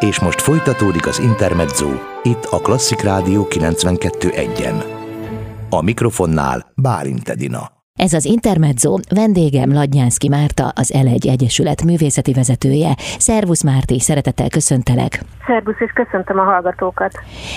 És most folytatódik az Intermezzo, itt a Klasszik Rádió 92.1-en. A mikrofonnál Bálint Edina. Ez az Intermezzo, vendégem Ladnyánszki Márta, az L1 Egyesület művészeti vezetője. Szervusz Márti, szeretettel köszöntelek! Szervusz, és köszöntöm a hallgatókat!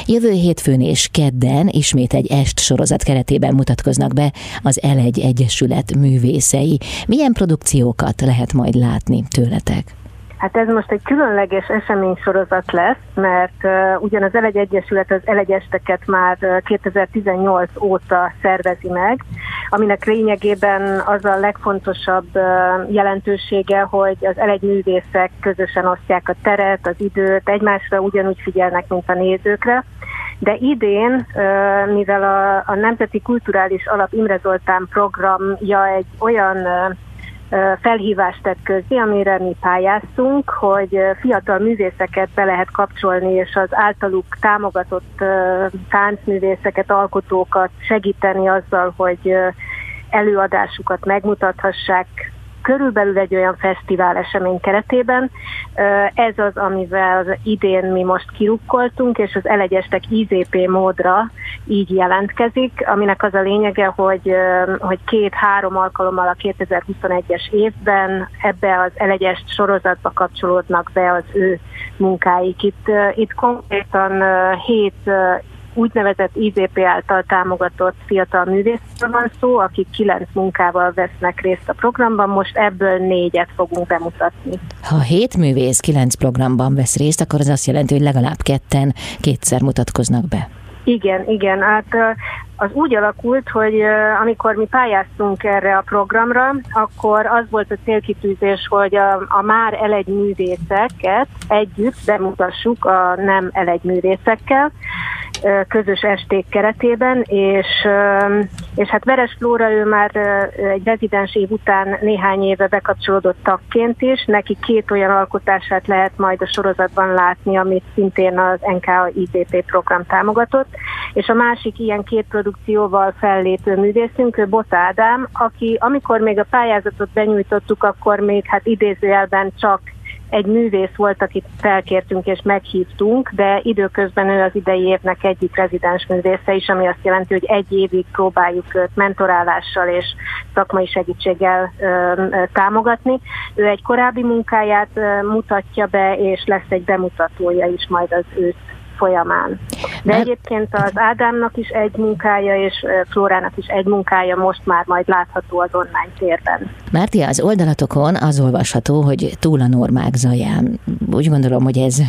Jövő hétfőn és kedden ismét egy est sorozat keretében mutatkoznak be az L1 Egyesület művészei. Milyen produkciókat lehet majd látni tőletek? Hát ez most egy különleges eseménysorozat lesz, mert uh, ugyan az Elegy Egyesület az elegyesteket már uh, 2018 óta szervezi meg, aminek lényegében az a legfontosabb uh, jelentősége, hogy az elegy művészek közösen osztják a teret, az időt, egymásra ugyanúgy figyelnek, mint a nézőkre. De idén, mivel a, a Nemzeti Kulturális Alap Imre Zoltán programja egy olyan felhívást tett közé, amire mi pályáztunk, hogy fiatal művészeket be lehet kapcsolni, és az általuk támogatott táncművészeket, alkotókat segíteni azzal, hogy előadásukat megmutathassák körülbelül egy olyan fesztivál esemény keretében. Ez az, amivel az idén mi most kirukkoltunk, és az elegyestek IZP módra így jelentkezik, aminek az a lényege, hogy, hogy két-három alkalommal a 2021-es évben ebbe az elegyest sorozatba kapcsolódnak be az ő munkáik. Itt, itt konkrétan hét úgynevezett IZP által támogatott fiatal művészről van szó, akik kilenc munkával vesznek részt a programban, most ebből négyet fogunk bemutatni. Ha hét művész kilenc programban vesz részt, akkor az azt jelenti, hogy legalább ketten kétszer mutatkoznak be. Igen, igen. Hát az úgy alakult, hogy amikor mi pályáztunk erre a programra, akkor az volt a célkitűzés, hogy a, a már elegy művészeket együtt bemutassuk a nem elegy művészekkel, közös esték keretében, és, és hát Veres Flóra ő már egy rezidens év után néhány éve bekapcsolódott tagként is, neki két olyan alkotását lehet majd a sorozatban látni, amit szintén az NKA IPP program támogatott, és a másik ilyen két produkcióval fellépő művészünk, ő Bot Ádám, aki amikor még a pályázatot benyújtottuk, akkor még hát idézőjelben csak egy művész volt, akit felkértünk és meghívtunk, de időközben ő az idei évnek egyik rezidens művésze is, ami azt jelenti, hogy egy évig próbáljuk őt mentorálással és szakmai segítséggel ö, ö, támogatni. Ő egy korábbi munkáját ö, mutatja be, és lesz egy bemutatója is majd az ősz folyamán. De egyébként az Ádámnak is egy munkája, és Flórának is egy munkája most már majd látható az online térben. Márti, az oldalatokon az olvasható, hogy túl a normák zaján. Úgy gondolom, hogy ez,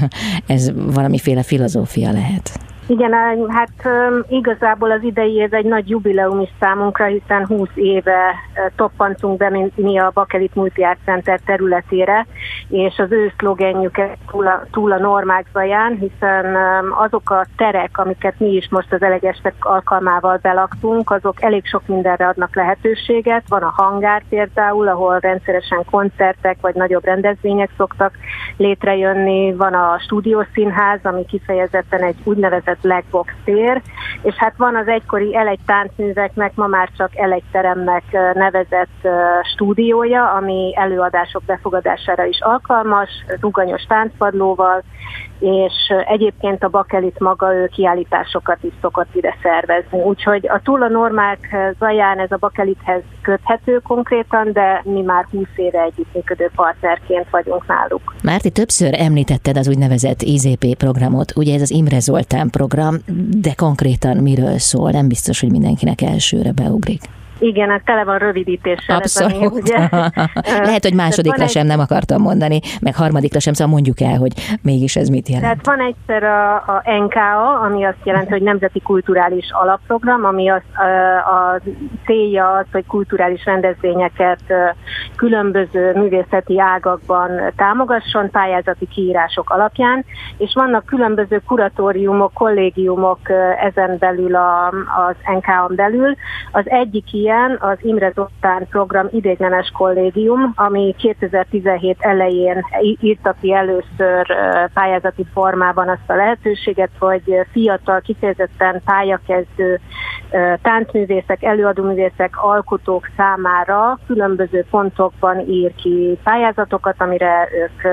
ez valamiféle filozófia lehet. Igen, hát igazából az idei év egy nagy jubileum is számunkra, hiszen 20 éve toppantunk be mi a Bakelit Multiart Center területére, és az ő szlogenjük túl a, túl a normák zaján, hiszen azok a terek, amiket mi is most az elegestek alkalmával belaktunk, azok elég sok mindenre adnak lehetőséget. Van a hangár például, ahol rendszeresen koncertek vagy nagyobb rendezvények szoktak létrejönni, van a stúdiószínház, ami kifejezetten egy úgynevezett Blackbox tér, és hát van az egykori elegy táncműveknek, ma már csak elegy teremnek nevezett stúdiója, ami előadások befogadására is alkalmas, ruganyos táncpadlóval, és egyébként a Bakelit maga ő kiállításokat is szokott ide szervezni. Úgyhogy a túl a normák zaján ez a Bakelithez köthető konkrétan, de mi már 20 éve együttműködő partnerként vagyunk náluk. Márti, többször említetted az úgynevezett IZP programot, ugye ez az Imre Zoltán program, de konkrétan miről szól? Nem biztos, hogy mindenkinek elsőre beugrik. Igen, hát tele van rövidítéssel. Abszolút. Ez, ami, ugye, Lehet, hogy másodikra sem egy... nem akartam mondani, meg harmadikra sem, szóval mondjuk el, hogy mégis ez mit jelent. Tehát van egyszer a, a NKA, ami azt jelenti, hogy Nemzeti Kulturális Alapprogram, ami az, a, a célja az, hogy kulturális rendezvényeket különböző művészeti ágakban támogasson, pályázati kiírások alapján, és vannak különböző kuratóriumok, kollégiumok ezen belül a, az NKA-n belül. Az egyik ilyen az Imre Zoltán program idéglenes kollégium, ami 2017 elején írta ki először pályázati formában azt a lehetőséget, hogy fiatal, kifejezetten pályakezdő táncművészek, előadóművészek, alkotók számára különböző pontokban ír ki pályázatokat, amire ők,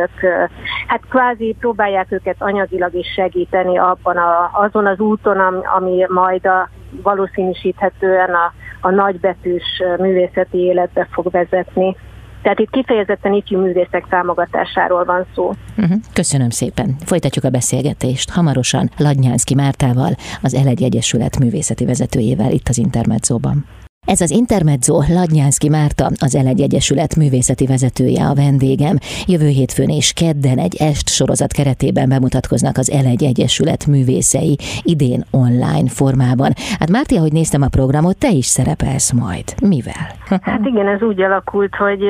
ők hát kvázi próbálják őket anyagilag is segíteni abban a, azon az úton, ami majd a valószínűsíthetően a, a nagybetűs művészeti életbe fog vezetni. Tehát itt kifejezetten ifjú művészek támogatásáról van szó. Uh-huh. Köszönöm szépen. Folytatjuk a beszélgetést hamarosan Ladnyánszki Mártával, az Elegy Egyesület művészeti vezetőjével itt az Intermedzóban. Ez az Intermezzo Ladnyánszki Márta, az Elegy Egyesület művészeti vezetője a vendégem. Jövő hétfőn és kedden egy est sorozat keretében bemutatkoznak az Elegy Egyesület művészei, idén online formában. Hát Márti, ahogy néztem a programot, te is szerepelsz majd. Mivel? Hát igen, ez úgy alakult, hogy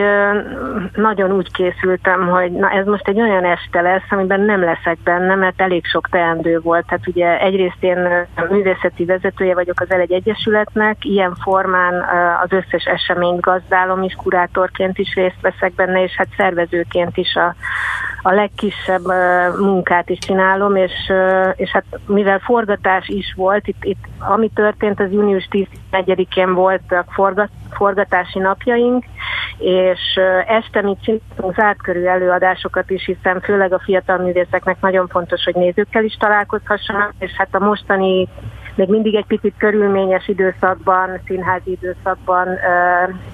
nagyon úgy készültem, hogy na ez most egy olyan este lesz, amiben nem leszek benne, mert elég sok teendő volt. Tehát ugye egyrészt én művészeti vezetője vagyok az Elegy Egyesületnek, ilyen formán nyilván az összes eseményt gazdálom is, kurátorként is részt veszek benne, és hát szervezőként is a, a legkisebb munkát is csinálom, és, és hát mivel forgatás is volt, itt, itt ami történt, az június 11-én voltak forgat, forgatási napjaink, és este mi csináltunk zártkörű előadásokat is, hiszen főleg a fiatal művészeknek nagyon fontos, hogy nézőkkel is találkozhassanak, és hát a mostani még mindig egy picit körülményes időszakban, színházi időszakban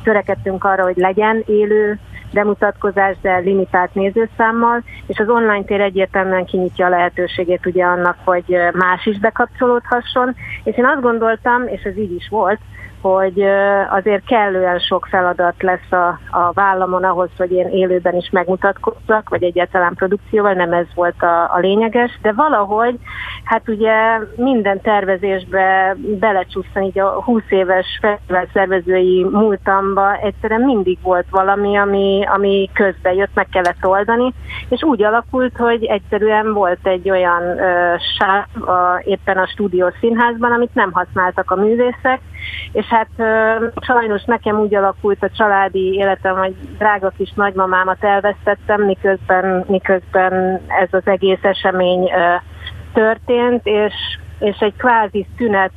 törekedtünk arra, hogy legyen élő bemutatkozás, de limitált nézőszámmal, és az online tér egyértelműen kinyitja a lehetőségét ugye annak, hogy más is bekapcsolódhasson, és én azt gondoltam, és ez így is volt, hogy azért kellően sok feladat lesz a, a vállamon ahhoz, hogy én élőben is megmutatkozzak, vagy egyáltalán produkcióval, nem ez volt a, a lényeges, de valahogy, hát ugye minden tervezésbe belecsúszani, így a 20 éves fesztivál szervezői múltamba egyszerűen mindig volt valami, ami, ami közbe jött, meg kellett oldani, és úgy alakult, hogy egyszerűen volt egy olyan ö, sáv a, éppen a stúdió színházban, amit nem használtak a művészek, és hát sajnos nekem úgy alakult a családi életem, hogy drága kis nagymamámat elvesztettem, miközben, miközben ez az egész esemény történt, és, és egy kvázi szünet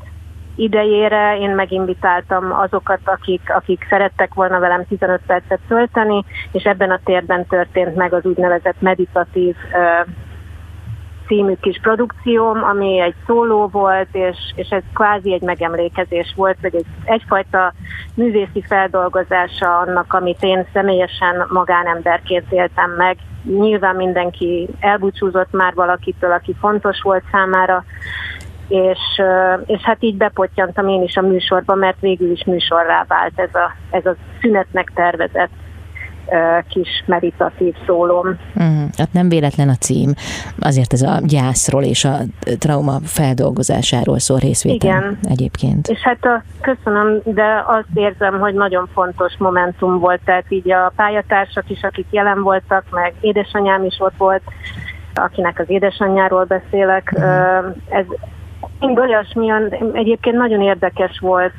idejére én meginvitáltam azokat, akik, akik szerettek volna velem 15 percet tölteni, és ebben a térben történt meg az úgynevezett meditatív című kis produkcióm, ami egy szóló volt, és, és ez kvázi egy megemlékezés volt, vagy egy, egyfajta művészi feldolgozása annak, amit én személyesen magánemberként éltem meg. Nyilván mindenki elbúcsúzott már valakitől, aki fontos volt számára, és, és hát így bepottyantam én is a műsorba, mert végül is műsorrá vált ez a, ez a szünetnek tervezett kis meditatív szólom. Mm, hát nem véletlen a cím, azért ez a gyászról és a trauma feldolgozásáról szól részvétel Igen. egyébként. És hát a, köszönöm, de azt érzem, hogy nagyon fontos momentum volt, tehát így a pályatársak is, akik jelen voltak, meg édesanyám is ott volt, akinek az édesanyjáról beszélek, mm. ez, Mind olyasmilyen, egyébként nagyon érdekes volt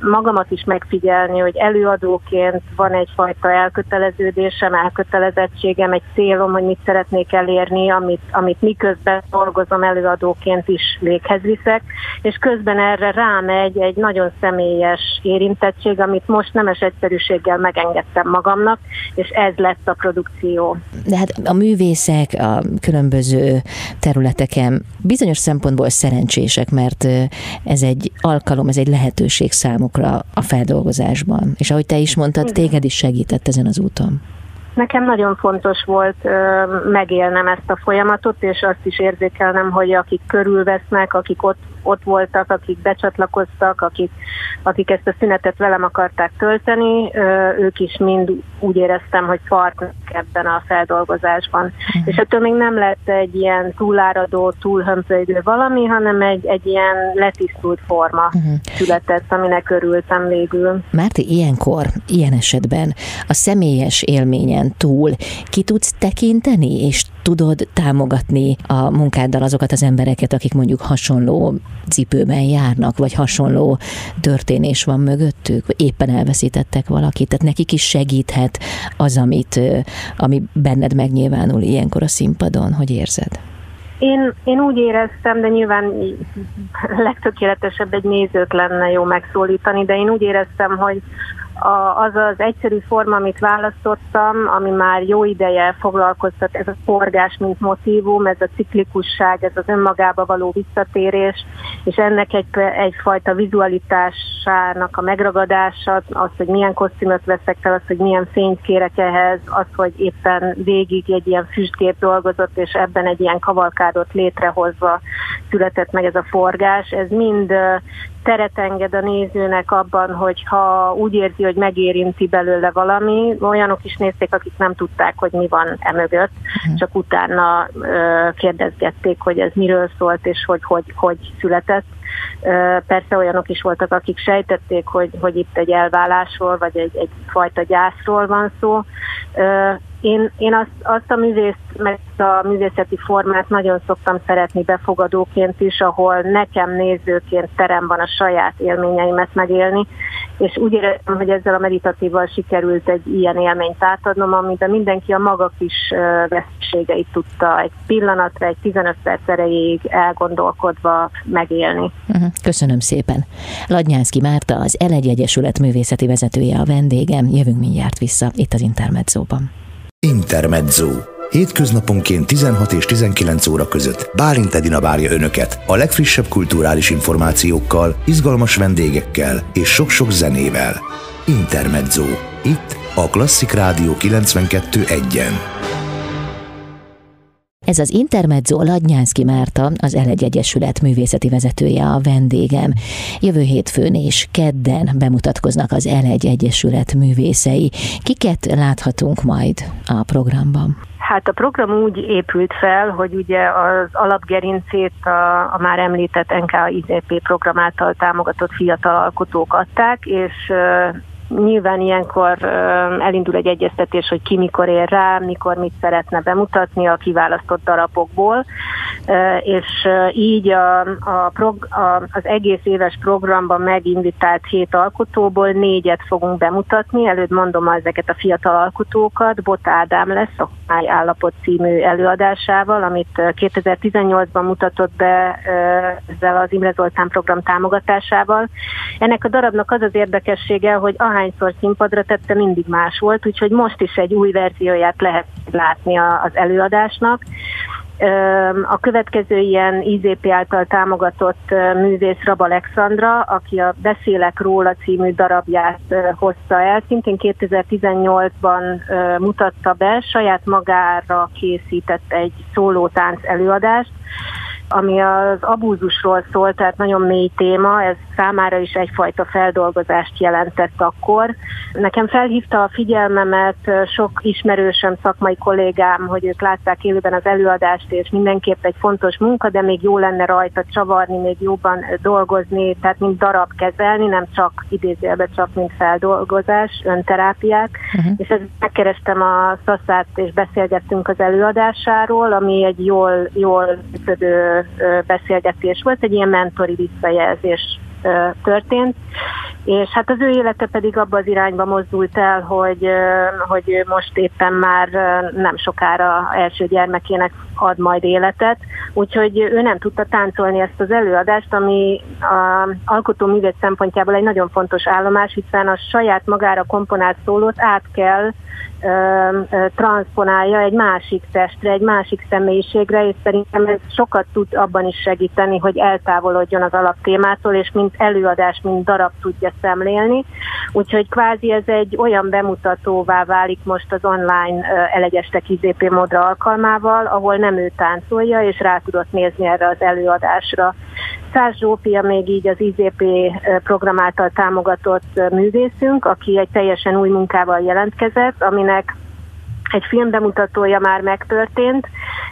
magamat is megfigyelni, hogy előadóként van egyfajta elköteleződésem, elkötelezettségem, egy célom, hogy mit szeretnék elérni, amit, amit miközben dolgozom előadóként is véghez viszek, és közben erre rámegy egy nagyon személyes érintettség, amit most nemes egyszerűséggel megengedtem magamnak, és ez lett a produkció. De hát a művészek a különböző területeken bizonyos szempontból szerencsések, mert ez egy alkalom, ez egy lehetőség számukra a feldolgozásban. És ahogy te is mondtad, téged is segített ezen az úton. Nekem nagyon fontos volt ö, megélnem ezt a folyamatot, és azt is érzékelnem, hogy akik körülvesznek, akik ott ott voltak, akik becsatlakoztak, akik, akik ezt a szünetet velem akarták tölteni, ők is mind úgy éreztem, hogy partnerek ebben a feldolgozásban. Uh-huh. És ettől még nem lett egy ilyen túláradó, túlhömpölygő valami, hanem egy, egy ilyen letisztult forma uh-huh. született, aminek örültem végül. Márti, ilyenkor, ilyen esetben a személyes élményen túl ki tudsz tekinteni, és tudod támogatni a munkáddal azokat az embereket, akik mondjuk hasonló cipőben járnak, vagy hasonló történés van mögöttük, vagy éppen elveszítettek valakit, tehát nekik is segíthet az, amit, ami benned megnyilvánul ilyenkor a színpadon, hogy érzed? Én, én úgy éreztem, de nyilván legtökéletesebb egy nézőt lenne jó megszólítani, de én úgy éreztem, hogy a, az az egyszerű forma, amit választottam, ami már jó ideje foglalkoztat, ez a forgás, mint motivum, ez a ciklikusság, ez az önmagába való visszatérés, és ennek egy, egyfajta vizualitásának a megragadása, az, hogy milyen kosztümöt veszek fel, az, hogy milyen fényt kérek ehhez, az, hogy éppen végig egy ilyen füstgép dolgozott, és ebben egy ilyen kavalkádot létrehozva született meg ez a forgás, ez mind teret enged a nézőnek abban, hogy ha úgy érzi, hogy megérinti belőle valami, olyanok is nézték, akik nem tudták, hogy mi van emögött, uh-huh. csak utána ö, kérdezgették, hogy ez miről szólt, és hogy hogy, hogy született. Persze olyanok is voltak, akik sejtették, hogy, hogy itt egy elválásról, vagy egy, egy fajta gyászról van szó. Én, én azt, azt a művészt, meg a művészeti formát nagyon szoktam szeretni befogadóként is, ahol nekem nézőként terem van a saját élményeimet megélni, és úgy éreztem, hogy ezzel a meditatívval sikerült egy ilyen élményt átadnom, amiben mindenki a maga kis veszéségeit tudta egy pillanatra, egy 15 perc erejéig elgondolkodva megélni. Mhm, köszönöm szépen. Ladnyánszki Márta, az Elegy Egyesület művészeti vezetője a vendégem. Jövünk mindjárt vissza itt az Intermedzóban. Intermezzo. Hétköznaponként 16 és 19 óra között Bálint Edina várja Önöket a legfrissebb kulturális információkkal, izgalmas vendégekkel és sok-sok zenével. Intermezzo. Itt a Klasszik Rádió 92.1-en. Ez az Intermezzo Ladnyánszki Márta, az Elegy Egyesület művészeti vezetője a vendégem. Jövő hétfőn és kedden bemutatkoznak az Elegy Egyesület művészei. Kiket láthatunk majd a programban? Hát a program úgy épült fel, hogy ugye az alapgerincét a, a már említett NK-IZP program által támogatott fiatal alkotók adták, és Nyilván ilyenkor elindul egy egyeztetés, hogy ki mikor ér rá, mikor mit szeretne bemutatni a kiválasztott darabokból, és így a, a prog, a, az egész éves programban meginvitált hét alkotóból négyet fogunk bemutatni. Előtt mondom ezeket a fiatal alkotókat. Bot Ádám lesz a Máj állapot című előadásával, amit 2018-ban mutatott be ezzel az Imre Zoltán program támogatásával. Ennek a darabnak az az érdekessége, hogy ahányszor színpadra tette, mindig más volt, úgyhogy most is egy új verzióját lehet látni az előadásnak. A következő ilyen IZP által támogatott művész Rab Alexandra, aki a Beszélek róla című darabját hozta el, szintén 2018-ban mutatta be, saját magára készített egy szólótánc előadást, ami az abúzusról szól, tehát nagyon mély téma, ez számára is egyfajta feldolgozást jelentett akkor. Nekem felhívta a figyelmemet sok ismerősöm, szakmai kollégám, hogy ők látták élőben az előadást, és mindenképp egy fontos munka, de még jó lenne rajta csavarni, még jobban dolgozni, tehát mint darab kezelni, nem csak idézőjelbe csak mint feldolgozás, önterápiák. Uh-huh. És ezt megkerestem a Szaszát, és beszélgettünk az előadásáról, ami egy jól, jól működő beszélgetés volt, egy ilyen mentori visszajelzés történt, és hát az ő élete pedig abba az irányba mozdult el, hogy, hogy most éppen már nem sokára első gyermekének ad majd életet, úgyhogy ő nem tudta táncolni ezt az előadást, ami a alkotó művész szempontjából egy nagyon fontos állomás, hiszen a saját magára komponált szólót át kell transponálja egy másik testre, egy másik személyiségre, és szerintem ez sokat tud abban is segíteni, hogy eltávolodjon az alaptémától, és mint előadás, mint darab tudja szemlélni. Úgyhogy kvázi ez egy olyan bemutatóvá válik most az online elegyestek IZP módra alkalmával, ahol nem ő táncolja, és rá tudott nézni erre az előadásra. Száz Zsófia még így az IZP program által támogatott művészünk, aki egy teljesen új munkával jelentkezett, aminek egy filmbemutatója már megtörtént,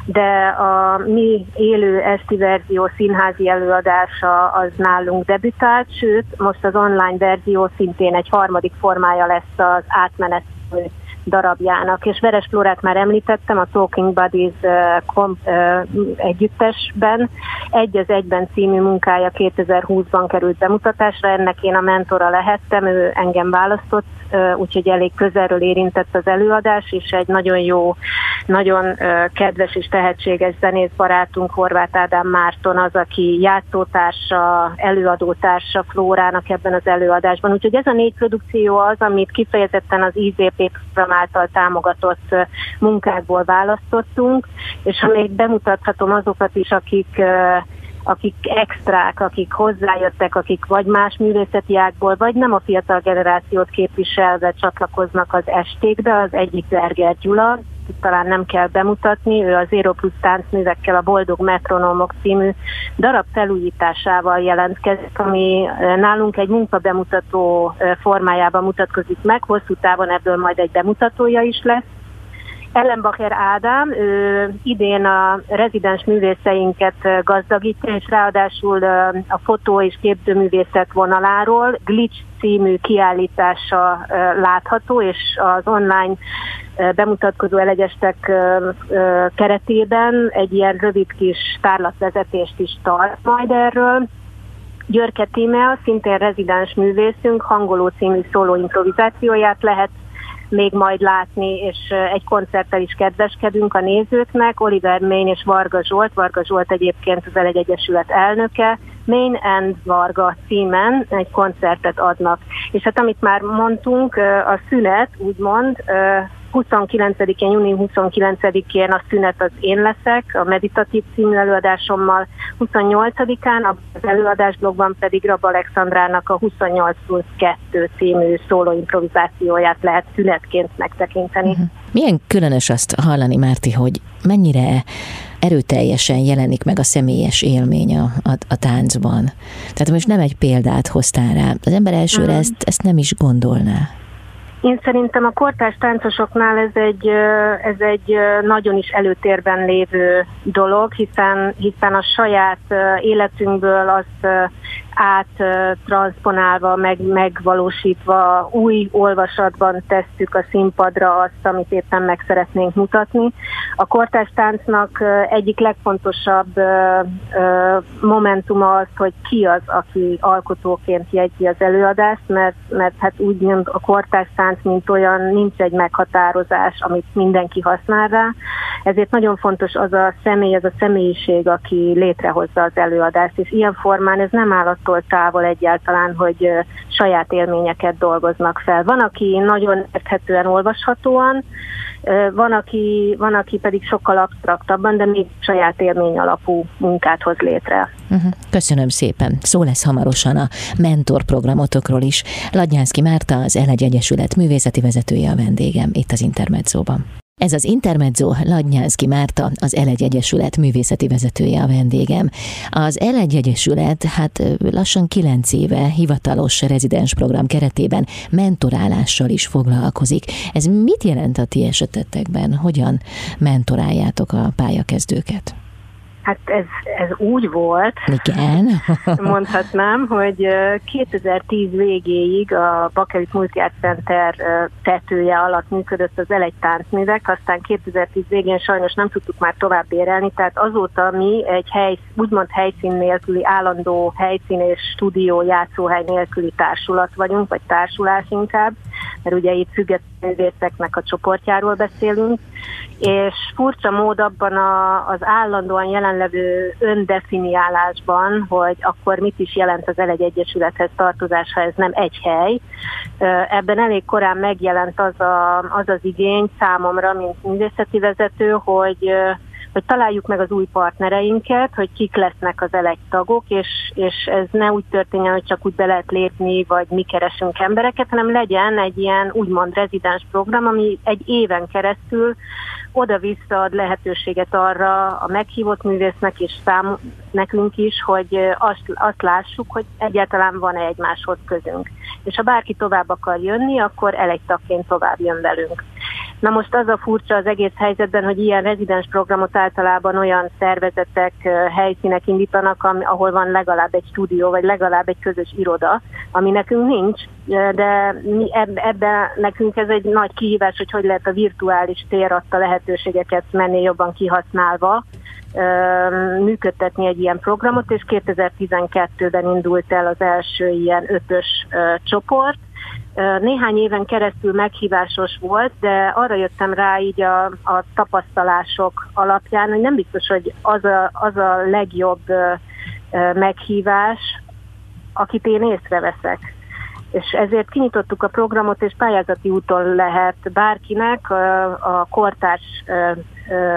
de a mi élő esti verzió színházi előadása az nálunk debütált, sőt, most az online verzió szintén egy harmadik formája lesz az átmenet darabjának. És Veres Flórát már említettem, a Talking Buddies együttesben. Egy az egyben című munkája 2020-ban került bemutatásra, ennek én a mentora lehettem, ő engem választott, úgyhogy elég közelről érintett az előadás, és egy nagyon jó, nagyon kedves és tehetséges zenész barátunk, Horváth Ádám Márton az, aki játszótársa, előadótársa Flórának ebben az előadásban. Úgyhogy ez a négy produkció az, amit kifejezetten az IZP program által támogatott munkákból választottunk, és ha még bemutathatom azokat is, akik akik extrák, akik hozzájöttek, akik vagy más művészeti ágból, vagy nem a fiatal generációt képviselve csatlakoznak az estékbe, az egyik Zerger Gyula, talán nem kell bemutatni, ő az Zero Plus táncművekkel a Boldog Metronómok című darab felújításával jelentkezik, ami nálunk egy munkabemutató formájában mutatkozik meg, hosszú távon ebből majd egy bemutatója is lesz, Ellenbacher Ádám, ő idén a rezidens művészeinket gazdagítja, és ráadásul a fotó és képzőművészet vonaláról Glitch című kiállítása látható, és az online bemutatkozó elegyestek keretében egy ilyen rövid kis tárlatvezetést is tart majd erről. Györke Tímea, szintén rezidens művészünk, hangoló című szóló improvizációját lehet még majd látni, és egy koncerttel is kedveskedünk a nézőknek. Oliver Main és Varga Zsolt, Varga Zsolt egyébként az Elegy Egyesület elnöke, Main and Varga címen egy koncertet adnak. És hát amit már mondtunk, a szünet úgymond 29-én, június 29-én a szünet az én leszek, a meditatív című előadásommal, 28-án az előadásblogban pedig Rab Alexandrának a 28 plusz 2 című szóló improvizációját lehet szünetként megtekinteni. Uh-huh. Milyen különös azt hallani, Márti, hogy mennyire erőteljesen jelenik meg a személyes élmény a, a, a táncban. Tehát most nem egy példát hoztál rá. Az ember elsőre uh-huh. ezt, ezt nem is gondolná. Én szerintem a kortárs táncosoknál ez egy, ez egy nagyon is előtérben lévő dolog, hiszen, hiszen a saját életünkből azt áttranszponálva, meg, megvalósítva új olvasatban tesszük a színpadra azt, amit éppen meg szeretnénk mutatni. A kortárs táncnak egyik legfontosabb momentuma az, hogy ki az, aki alkotóként jegyzi az előadást, mert, mert hát úgy mint a kortárs tánc, mint olyan, nincs egy meghatározás, amit mindenki használ rá. Ezért nagyon fontos az a személy, az a személyiség, aki létrehozza az előadást, és ilyen formán ez nem állat attól távol egyáltalán, hogy saját élményeket dolgoznak fel. Van, aki nagyon érthetően, olvashatóan, van aki, van, aki pedig sokkal absztraktabban, de még saját élmény alapú munkát hoz létre. Uh-huh. Köszönöm szépen. Szó lesz hamarosan a mentor programotokról is. Ladnyánszki Márta, az Elegy Egyesület művészeti vezetője a vendégem itt az Intermedzóban. Ez az Intermezzo Ladnyánszki Márta, az Elegy Egyesület művészeti vezetője a vendégem. Az Elegy Egyesület hát lassan kilenc éve hivatalos rezidens program keretében mentorálással is foglalkozik. Ez mit jelent a ti esetetekben? Hogyan mentoráljátok a pályakezdőket? Hát ez, ez úgy volt, Igen. mondhatnám, hogy 2010 végéig a Bakelit Multiart Center tetője alatt működött az Elegy táncművek, aztán 2010 végén sajnos nem tudtuk már tovább érelni, tehát azóta mi egy hely, úgymond helyszín nélküli, állandó helyszín és stúdió játszóhely nélküli társulat vagyunk, vagy társulás inkább, mert ugye itt független a csoportjáról beszélünk, és furcsa mód abban a, az állandóan jelenlevő öndefiniálásban, hogy akkor mit is jelent az Elegy Egyesülethez tartozás, ha ez nem egy hely. Ebben elég korán megjelent az a, az, az igény számomra, mint művészeti vezető, hogy hogy találjuk meg az új partnereinket, hogy kik lesznek az elegy tagok, és, és ez ne úgy történjen, hogy csak úgy be lehet lépni, vagy mi keresünk embereket, hanem legyen egy ilyen úgymond rezidens program, ami egy éven keresztül oda-vissza ad lehetőséget arra a meghívott művésznek és szám, nekünk is, hogy azt, azt lássuk, hogy egyáltalán van-e egymáshoz közünk. És ha bárki tovább akar jönni, akkor elegy tagként tovább jön velünk. Na most az a furcsa az egész helyzetben, hogy ilyen rezidens programot általában olyan szervezetek, helyszínek indítanak, ahol van legalább egy stúdió, vagy legalább egy közös iroda, ami nekünk nincs, de mi ebben nekünk ez egy nagy kihívás, hogy hogy lehet a virtuális tér adta lehetőségeket menni jobban kihasználva, működtetni egy ilyen programot, és 2012-ben indult el az első ilyen ötös csoport. Néhány éven keresztül meghívásos volt, de arra jöttem rá így a, a tapasztalások alapján, hogy nem biztos, hogy az a, az a legjobb meghívás, akit én észreveszek és ezért kinyitottuk a programot, és pályázati úton lehet bárkinek a kortárs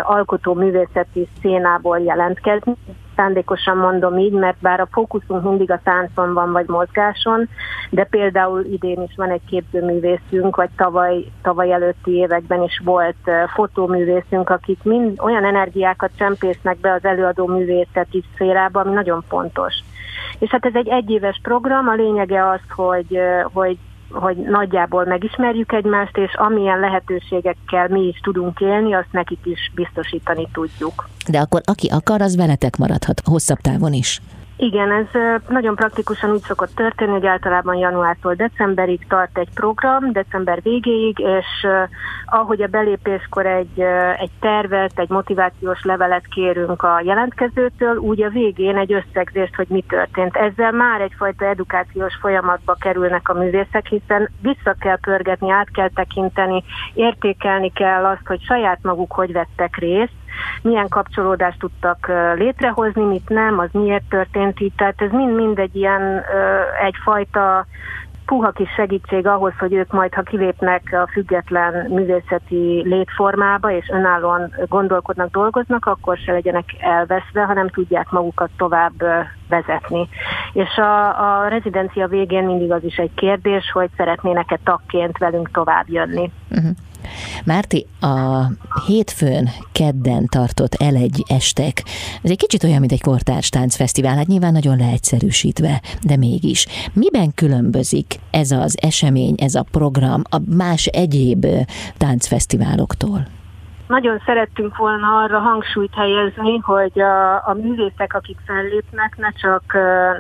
alkotó művészeti szénából jelentkezni. Szándékosan mondom így, mert bár a fókuszunk mindig a táncon van, vagy mozgáson, de például idén is van egy képzőművészünk, vagy tavaly, tavaly előtti években is volt fotóművészünk, akik mind olyan energiákat csempésznek be az előadó művészeti szférába, ami nagyon fontos. És hát ez egy egyéves program, a lényege az, hogy, hogy hogy nagyjából megismerjük egymást, és amilyen lehetőségekkel mi is tudunk élni, azt nekik is biztosítani tudjuk. De akkor aki akar, az veletek maradhat hosszabb távon is. Igen, ez nagyon praktikusan úgy szokott történni, hogy általában januártól decemberig tart egy program, december végéig, és ahogy a belépéskor egy, egy tervet, egy motivációs levelet kérünk a jelentkezőtől, úgy a végén egy összegzést, hogy mi történt. Ezzel már egyfajta edukációs folyamatba kerülnek a művészek, hiszen vissza kell pörgetni, át kell tekinteni, értékelni kell azt, hogy saját maguk hogy vettek részt, milyen kapcsolódást tudtak létrehozni, mit nem, az miért történt így. Tehát ez mind-mind egy ilyen egyfajta puha kis segítség ahhoz, hogy ők majd, ha kilépnek a független művészeti létformába, és önállóan gondolkodnak, dolgoznak, akkor se legyenek elveszve, hanem tudják magukat tovább vezetni. És a, a rezidencia végén mindig az is egy kérdés, hogy szeretnének-e tagként velünk tovább jönni. Uh-huh. Márti, a hétfőn, kedden tartott el egy estek, ez egy kicsit olyan, mint egy kortárs táncfesztivál, hát nyilván nagyon leegyszerűsítve, de mégis. Miben különbözik ez az esemény, ez a program a más egyéb táncfesztiváloktól? Nagyon szerettünk volna arra hangsúlyt helyezni, hogy a, a művészek, akik fellépnek, ne csak,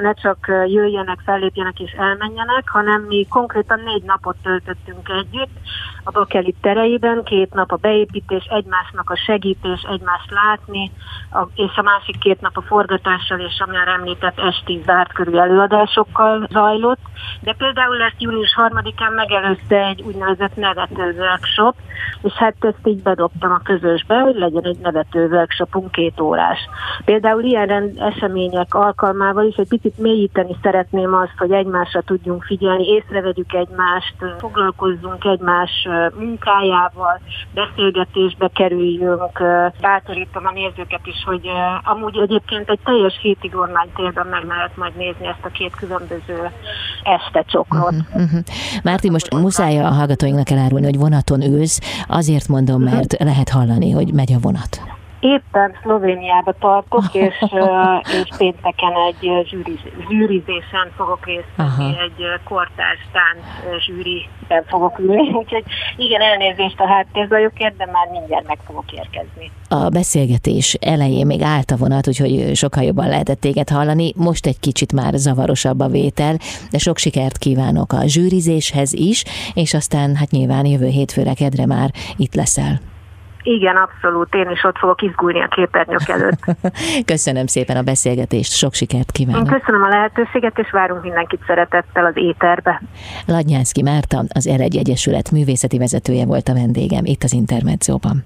ne csak jöjjenek, fellépjenek és elmenjenek, hanem mi konkrétan négy napot töltöttünk együtt a Bakeli tereiben, két nap a beépítés, egymásnak a segítés, egymást látni, a, és a másik két nap a forgatással és a már említett esti zárt körű előadásokkal zajlott, de például ezt június 3-án megelőzte egy úgynevezett nevető workshop, és hát ezt így bedobtam a közösbe, hogy legyen egy nevető workshopunk két órás. Például ilyen rend, események alkalmával is egy picit mélyíteni szeretném azt, hogy egymásra tudjunk figyelni, észrevegyük egymást, foglalkozzunk egymás munkájával, beszélgetésbe kerüljünk, bátorítom a nézőket is, hogy amúgy egyébként egy teljes hétig online térben meg lehet majd nézni ezt a két különböző este csokrot. Uh-huh, uh-huh. Márti, most muszáj a hallgatóinknak elárulni, hogy vonaton ülsz, azért mondom, mert lehet lehet hallani, hogy megy a vonat? Éppen Szlovéniába tartok, és, és pénteken egy zsűriz, zsűrizésen fogok részt venni, egy kortárs tánc zsűriben fogok ülni, úgyhogy igen, elnézést a háttérzajokért, de már mindjárt meg fogok érkezni. A beszélgetés elején még állt a vonat, úgyhogy sokkal jobban lehetett téged hallani, most egy kicsit már zavarosabb a vétel, de sok sikert kívánok a zsűrizéshez is, és aztán hát nyilván jövő hétfőre kedre már itt leszel. Igen, abszolút. Én is ott fogok izgulni a képernyők előtt. köszönöm szépen a beszélgetést, sok sikert kívánok. Én köszönöm a lehetőséget, és várunk mindenkit szeretettel az éterbe. Ladnyánszki Márta, az Eregy Egyesület művészeti vezetője volt a vendégem itt az Intermedzóban.